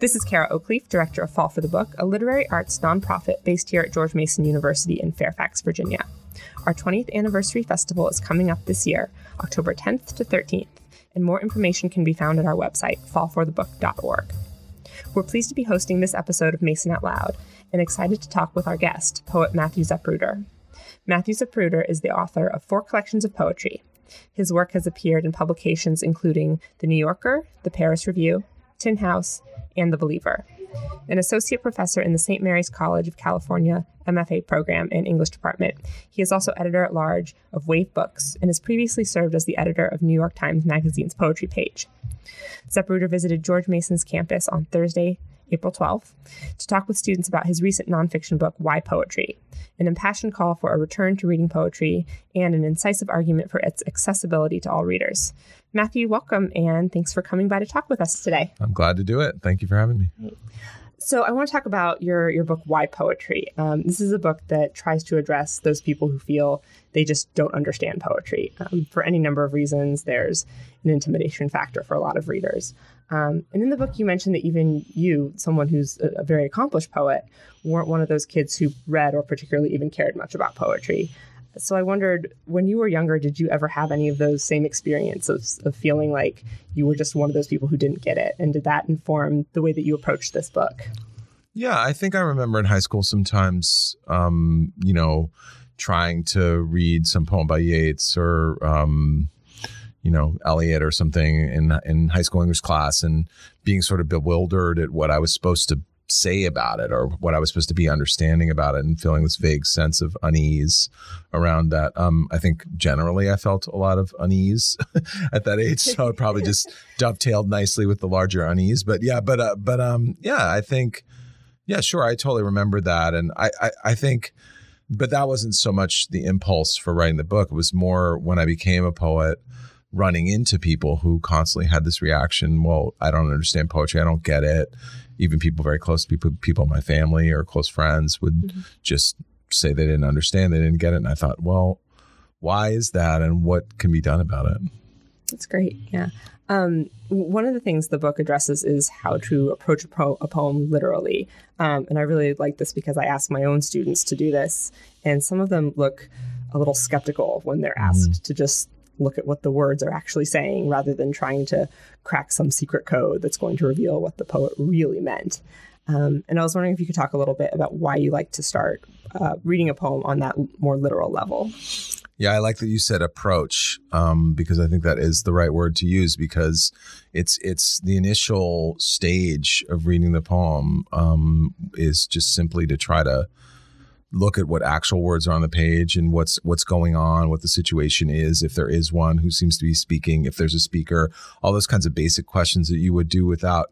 This is Kara Oakleaf, Director of Fall for the Book, a literary arts nonprofit based here at George Mason University in Fairfax, Virginia. Our 20th anniversary festival is coming up this year, October 10th to 13th, and more information can be found at our website, fallforthebook.org. We're pleased to be hosting this episode of Mason Out Loud and excited to talk with our guest, poet Matthew Zapruder. Matthew Zapruder is the author of four collections of poetry. His work has appeared in publications including The New Yorker, The Paris Review, Tin House, and The Believer. An associate professor in the St. Mary's College of California MFA program and English department. He is also editor at large of Wave Books and has previously served as the editor of New York Times Magazine's poetry page. Zapruder visited George Mason's campus on Thursday, April 12th, to talk with students about his recent nonfiction book, Why Poetry, an impassioned call for a return to reading poetry and an incisive argument for its accessibility to all readers. Matthew, welcome, and thanks for coming by to talk with us today. I'm glad to do it. Thank you for having me. So, I want to talk about your your book, Why Poetry. Um, this is a book that tries to address those people who feel they just don't understand poetry um, for any number of reasons. There's an intimidation factor for a lot of readers. Um, and in the book, you mentioned that even you, someone who's a, a, very accomplished poet, weren't one of those kids who read or particularly even cared much about poetry. So I wondered, when you were younger, did you ever have any of those same experiences of, feeling like you were just one of those people who didn't get it? And did that inform the way that you approached this book? Yeah, I think I remember in high school sometimes, um, you know, trying to read some poem by Yeats or, um, you know, Eliot or something in in high school English class and being sort of bewildered at what I was supposed to say about it or what I was supposed to be understanding about it and feeling this vague sense of unease around that. Um, I think generally I felt a lot of unease at that age, so it probably just dovetailed nicely with the larger unease. But yeah, but uh, but um, yeah, I think yeah, sure, I totally remember that, and I, I I think. But that wasn't so much the impulse for writing the book. It was more when I became a poet running into people who constantly had this reaction well i don't understand poetry i don't get it even people very close to people people in my family or close friends would mm-hmm. just say they didn't understand they didn't get it and i thought well why is that and what can be done about it that's great yeah um, one of the things the book addresses is how to approach a, pro- a poem literally um, and i really like this because i ask my own students to do this and some of them look a little skeptical when they're asked mm. to just look at what the words are actually saying rather than trying to crack some secret code that's going to reveal what the poet really meant. Um, and I was wondering if you could talk a little bit about why you like to start uh, reading a poem on that more literal level. Yeah, I like that you said approach um, because I think that is the right word to use because it's it's the initial stage of reading the poem um, is just simply to try to look at what actual words are on the page and what's what's going on, what the situation is, if there is one who seems to be speaking, if there's a speaker, all those kinds of basic questions that you would do without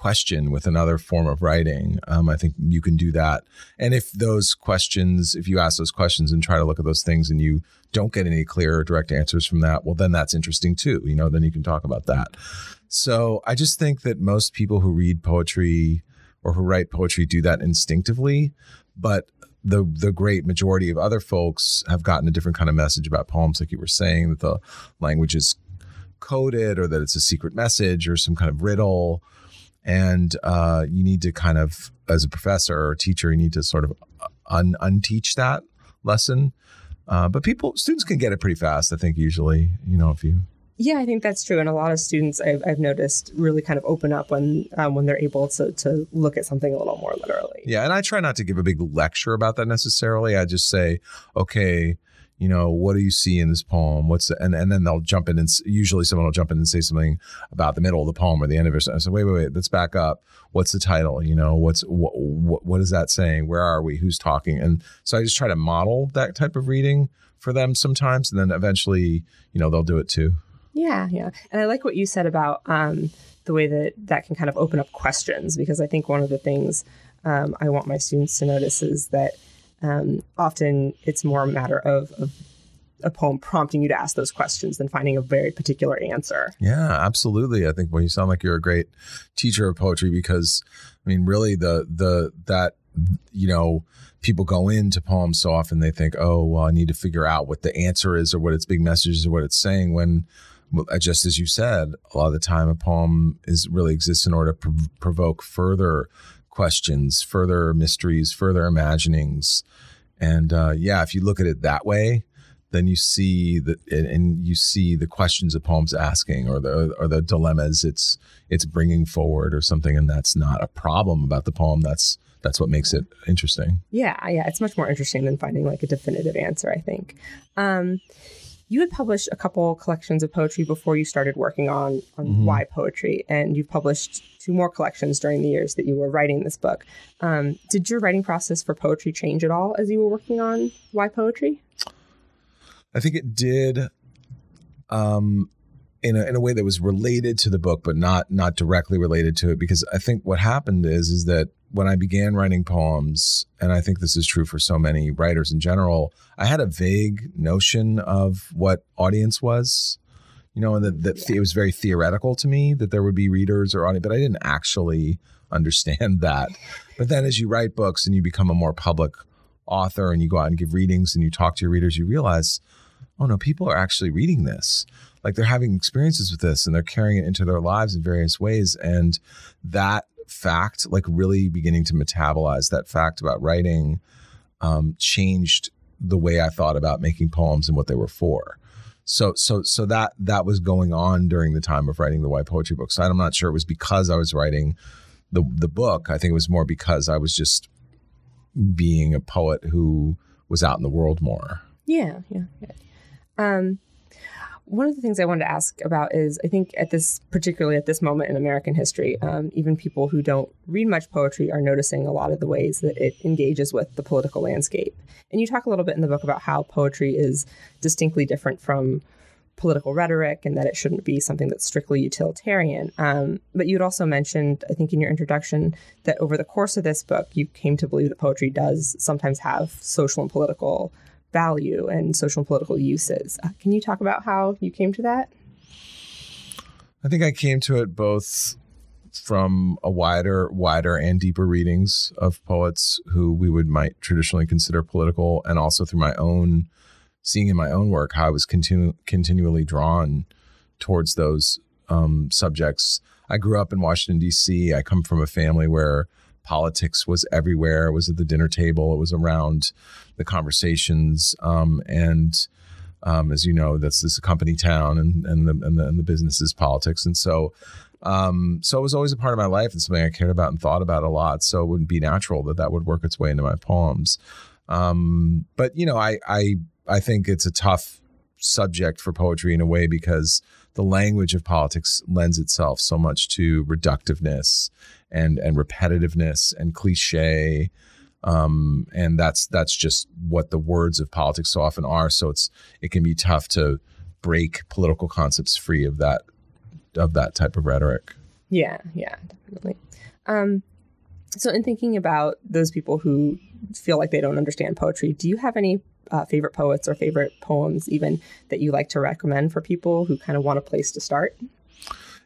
question with another form of writing. Um, I think you can do that. And if those questions, if you ask those questions and try to look at those things and you don't get any clear or direct answers from that, well, then that's interesting too. You know, then you can talk about that. So I just think that most people who read poetry or who write poetry do that instinctively. But the the great majority of other folks have gotten a different kind of message about poems, like you were saying, that the language is coded or that it's a secret message or some kind of riddle. And uh, you need to kind of, as a professor or teacher, you need to sort of un- unteach that lesson. Uh, but people, students can get it pretty fast, I think, usually, you know, if you yeah, I think that's true, and a lot of students I've, I've noticed really kind of open up when um, when they're able to to look at something a little more literally. Yeah, and I try not to give a big lecture about that necessarily. I just say, okay, you know, what do you see in this poem? What's the, and and then they'll jump in and usually someone will jump in and say something about the middle of the poem or the end of it. I say, wait, wait, wait, let's back up. What's the title? You know, what's what what, what is that saying? Where are we? Who's talking? And so I just try to model that type of reading for them sometimes, and then eventually, you know, they'll do it too. Yeah, yeah. And I like what you said about um, the way that that can kind of open up questions because I think one of the things um, I want my students to notice is that um, often it's more a matter of, of a poem prompting you to ask those questions than finding a very particular answer. Yeah, absolutely. I think well, you sound like you're a great teacher of poetry because I mean, really, the the that you know people go into poems so often they think, oh, well, I need to figure out what the answer is or what its big message is or what it's saying when just as you said, a lot of the time a poem is really exists in order to prov- provoke further questions, further mysteries, further imaginings. And uh, yeah, if you look at it that way, then you see the and you see the questions the poem's asking or the or the dilemmas it's it's bringing forward or something, and that's not a problem about the poem. That's that's what makes it interesting. Yeah, yeah, it's much more interesting than finding like a definitive answer. I think. Um, you had published a couple collections of poetry before you started working on on mm-hmm. why poetry, and you've published two more collections during the years that you were writing this book. Um, did your writing process for poetry change at all as you were working on why poetry? I think it did. Um, in a, in a way that was related to the book, but not not directly related to it, because I think what happened is is that when I began writing poems, and I think this is true for so many writers in general, I had a vague notion of what audience was, you know, and that, that yeah. it was very theoretical to me that there would be readers or audience, but I didn't actually understand that. But then as you write books and you become a more public author and you go out and give readings and you talk to your readers, you realize, oh no, people are actually reading this like they're having experiences with this and they're carrying it into their lives in various ways and that fact like really beginning to metabolize that fact about writing um, changed the way i thought about making poems and what they were for. So so so that that was going on during the time of writing the why poetry book so i'm not sure it was because i was writing the the book. I think it was more because i was just being a poet who was out in the world more. Yeah yeah, yeah. um one of the things I wanted to ask about is I think at this, particularly at this moment in American history, um, even people who don't read much poetry are noticing a lot of the ways that it engages with the political landscape. And you talk a little bit in the book about how poetry is distinctly different from political rhetoric and that it shouldn't be something that's strictly utilitarian. Um, but you'd also mentioned, I think, in your introduction, that over the course of this book, you came to believe that poetry does sometimes have social and political value and social and political uses. Uh, can you talk about how you came to that? I think I came to it both from a wider, wider and deeper readings of poets who we would might traditionally consider political, and also through my own seeing in my own work how I was continu- continually drawn towards those um, subjects. I grew up in Washington D.C. I come from a family where politics was everywhere. It was at the dinner table. It was around the conversations. Um, and um, as you know, that's this company town, and and the, and the and the business is politics. And so, um, so it was always a part of my life and something I cared about and thought about a lot. So it wouldn't be natural that that would work its way into my poems. Um, but you know, I I I think it's a tough subject for poetry in a way because the language of politics lends itself so much to reductiveness and and repetitiveness and cliche um, and that's that's just what the words of politics so often are. So it's it can be tough to break political concepts free of that of that type of rhetoric. Yeah yeah definitely. Um, so in thinking about those people who feel like they don't understand poetry do you have any uh, favorite poets or favorite poems even that you like to recommend for people who kind of want a place to start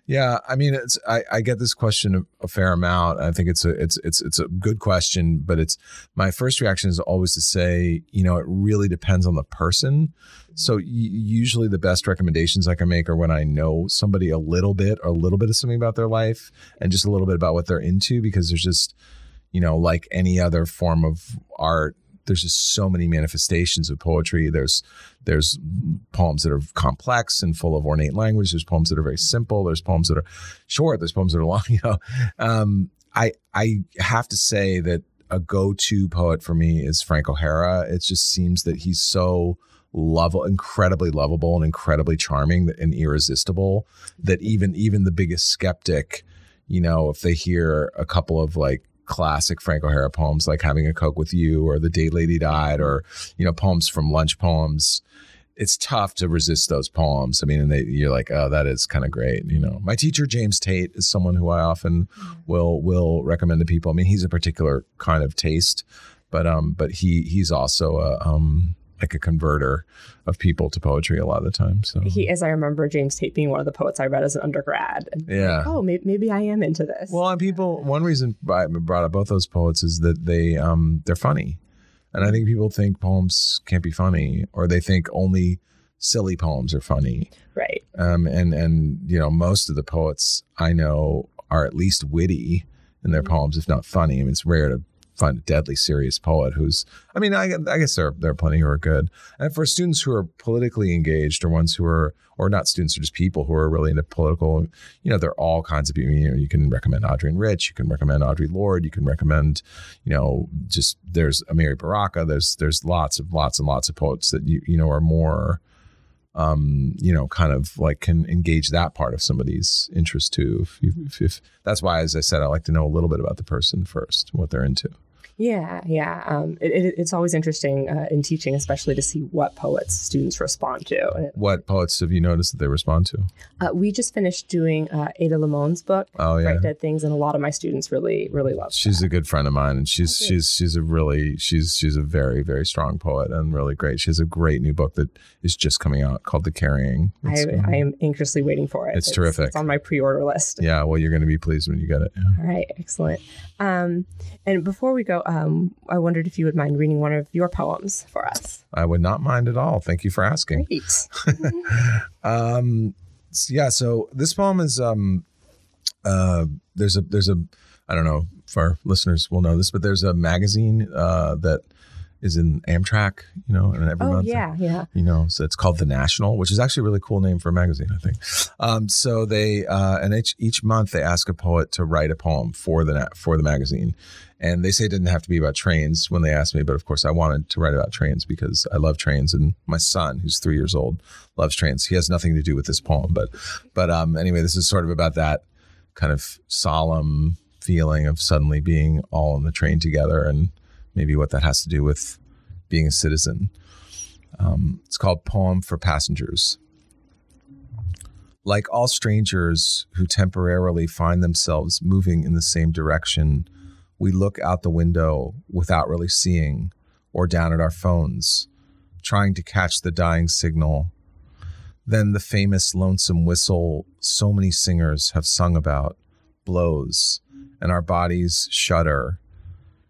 yeah, I mean, it's I, I get this question a, fair amount. I think it's a it's it's it's a good question, but it's my first reaction is always to say, you know, it really depends on the person. So usually the best recommendations I can make are when I know somebody a little bit or a little bit of something about their life and just a little bit about what they're into because there's just you know, like any other form of art, there's just so many manifestations of poetry. There's there's poems that are complex and full of ornate language. There's poems that are very simple. There's poems that are short. There's poems that are long. You know, um, I I have to say that a go-to poet for me is Frank O'Hara. It just seems that he's so lovable, incredibly lovable and incredibly charming and irresistible that even even the biggest skeptic, you know, if they hear a couple of like classic Frank O'Hara poems like Having a Coke with You or The Day Lady Died or, you know, poems from lunch poems. It's tough to resist those poems. I mean, and they, you're like, oh, that is kind of great. You know, my teacher James Tate is someone who I often will will recommend to people. I mean, he's a particular kind of taste, but um, but he he's also a um, like a converter of people to poetry a lot of the time. So he is. I remember James Tate being one of the poets I read as an undergrad. And yeah. Like, oh, maybe, maybe I am into this. Well, and people. One reason I brought up both those poets is that they um they're funny, and I think people think poems can't be funny, or they think only silly poems are funny. Right. Um, and and you know most of the poets I know are at least witty in their poems, if not funny. I mean, it's rare to find a deadly serious poet who's. I mean, I, I guess there there are plenty who are good. And for students who are politically engaged, or ones who are, or not students, or just people who are really into political, you know, there are all kinds of people. You know, you can recommend Adrienne Rich, you can recommend Audre Lorde, you can recommend, you know, just there's Amiri Baraka. There's there's lots of lots and lots of poets that you you know are more um, you know, kind of like can engage that part of somebody's interest too. If, if, if, that's why, as I said, I like to know a little bit about the person first, what they're into. Yeah, yeah. Um, it, it, it's always interesting uh, in teaching, especially to see what poets students respond to. What poets have you noticed that they respond to? Uh, we just finished doing uh, Ada Limon's book, oh, yeah. Bright Dead Things, and a lot of my students really, really love. She's that. a good friend of mine, and she's okay. she's she's a really she's she's a very very strong poet and really great. She has a great new book that is just coming out called The Carrying. I, um, I, am anxiously waiting for it. It's, it's, terrific. It's on my pre-order list. Yeah, well, you're going to be pleased when you get it. Yeah. All right, excellent. Um, and before we go, um, I wondered if you would mind reading one of your poems for us. I would not mind at all. Thank you for asking. Great. um, yeah. So this poem is um, uh, there's a there's a I don't know if our listeners will know this, but there's a magazine uh, that is in Amtrak, you know, and every oh, month. yeah, yeah. You know, so it's called The National, which is actually a really cool name for a magazine, I think. Um, so they uh, and each each month they ask a poet to write a poem for the for the magazine, and they say it didn't have to be about trains when they asked me, but of course I wanted to write about trains because I love trains, and my son, who's three years old, loves trains. He has nothing to do with this poem, but but um, anyway, this is sort of about that kind of solemn feeling of suddenly being all on the train together and maybe what that has to do with being a citizen. Um, it's called Poem for Passengers. Like all strangers who temporarily find themselves moving in the same direction, we look out the window without really seeing or down at our phones, trying to catch the dying signal. Then the famous lonesome whistle so many singers have sung about blows, and our bodies shudder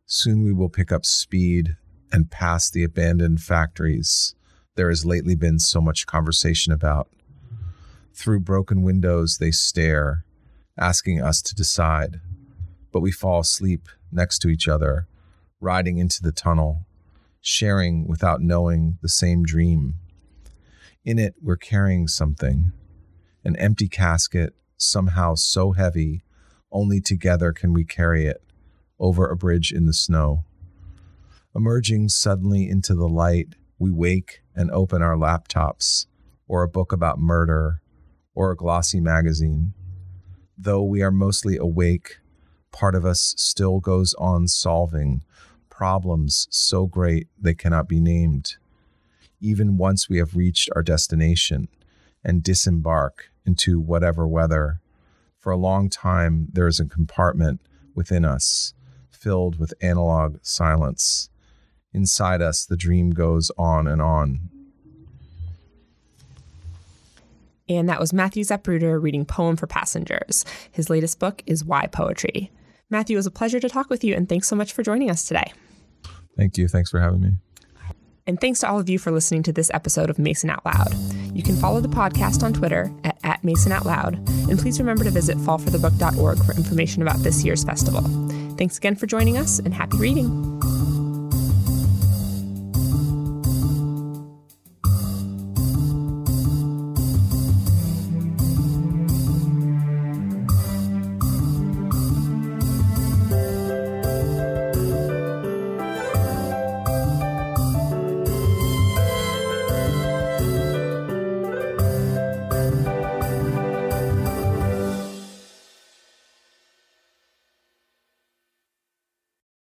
Soon we will pick up speed and pass the abandoned factories there has lately been so much conversation about. Through broken windows, they stare, asking us to decide. But we fall asleep next to each other, riding into the tunnel, sharing without knowing the same dream. In it, we're carrying something an empty casket, somehow so heavy, only together can we carry it over a bridge in the snow. Emerging suddenly into the light, we wake and open our laptops, or a book about murder, or a glossy magazine. Though we are mostly awake, part of us still goes on solving problems so great they cannot be named. Even once we have reached our destination and disembark into whatever weather, for a long time there is a compartment within us filled with analog silence. Inside us, the dream goes on and on. And that was Matthew Zapruder reading Poem for Passengers. His latest book is Why Poetry. Matthew, it was a pleasure to talk with you, and thanks so much for joining us today. Thank you. Thanks for having me. And thanks to all of you for listening to this episode of Mason Out Loud. You can follow the podcast on Twitter at, at Mason Out Loud, and please remember to visit fallforthebook.org for information about this year's festival. Thanks again for joining us, and happy reading.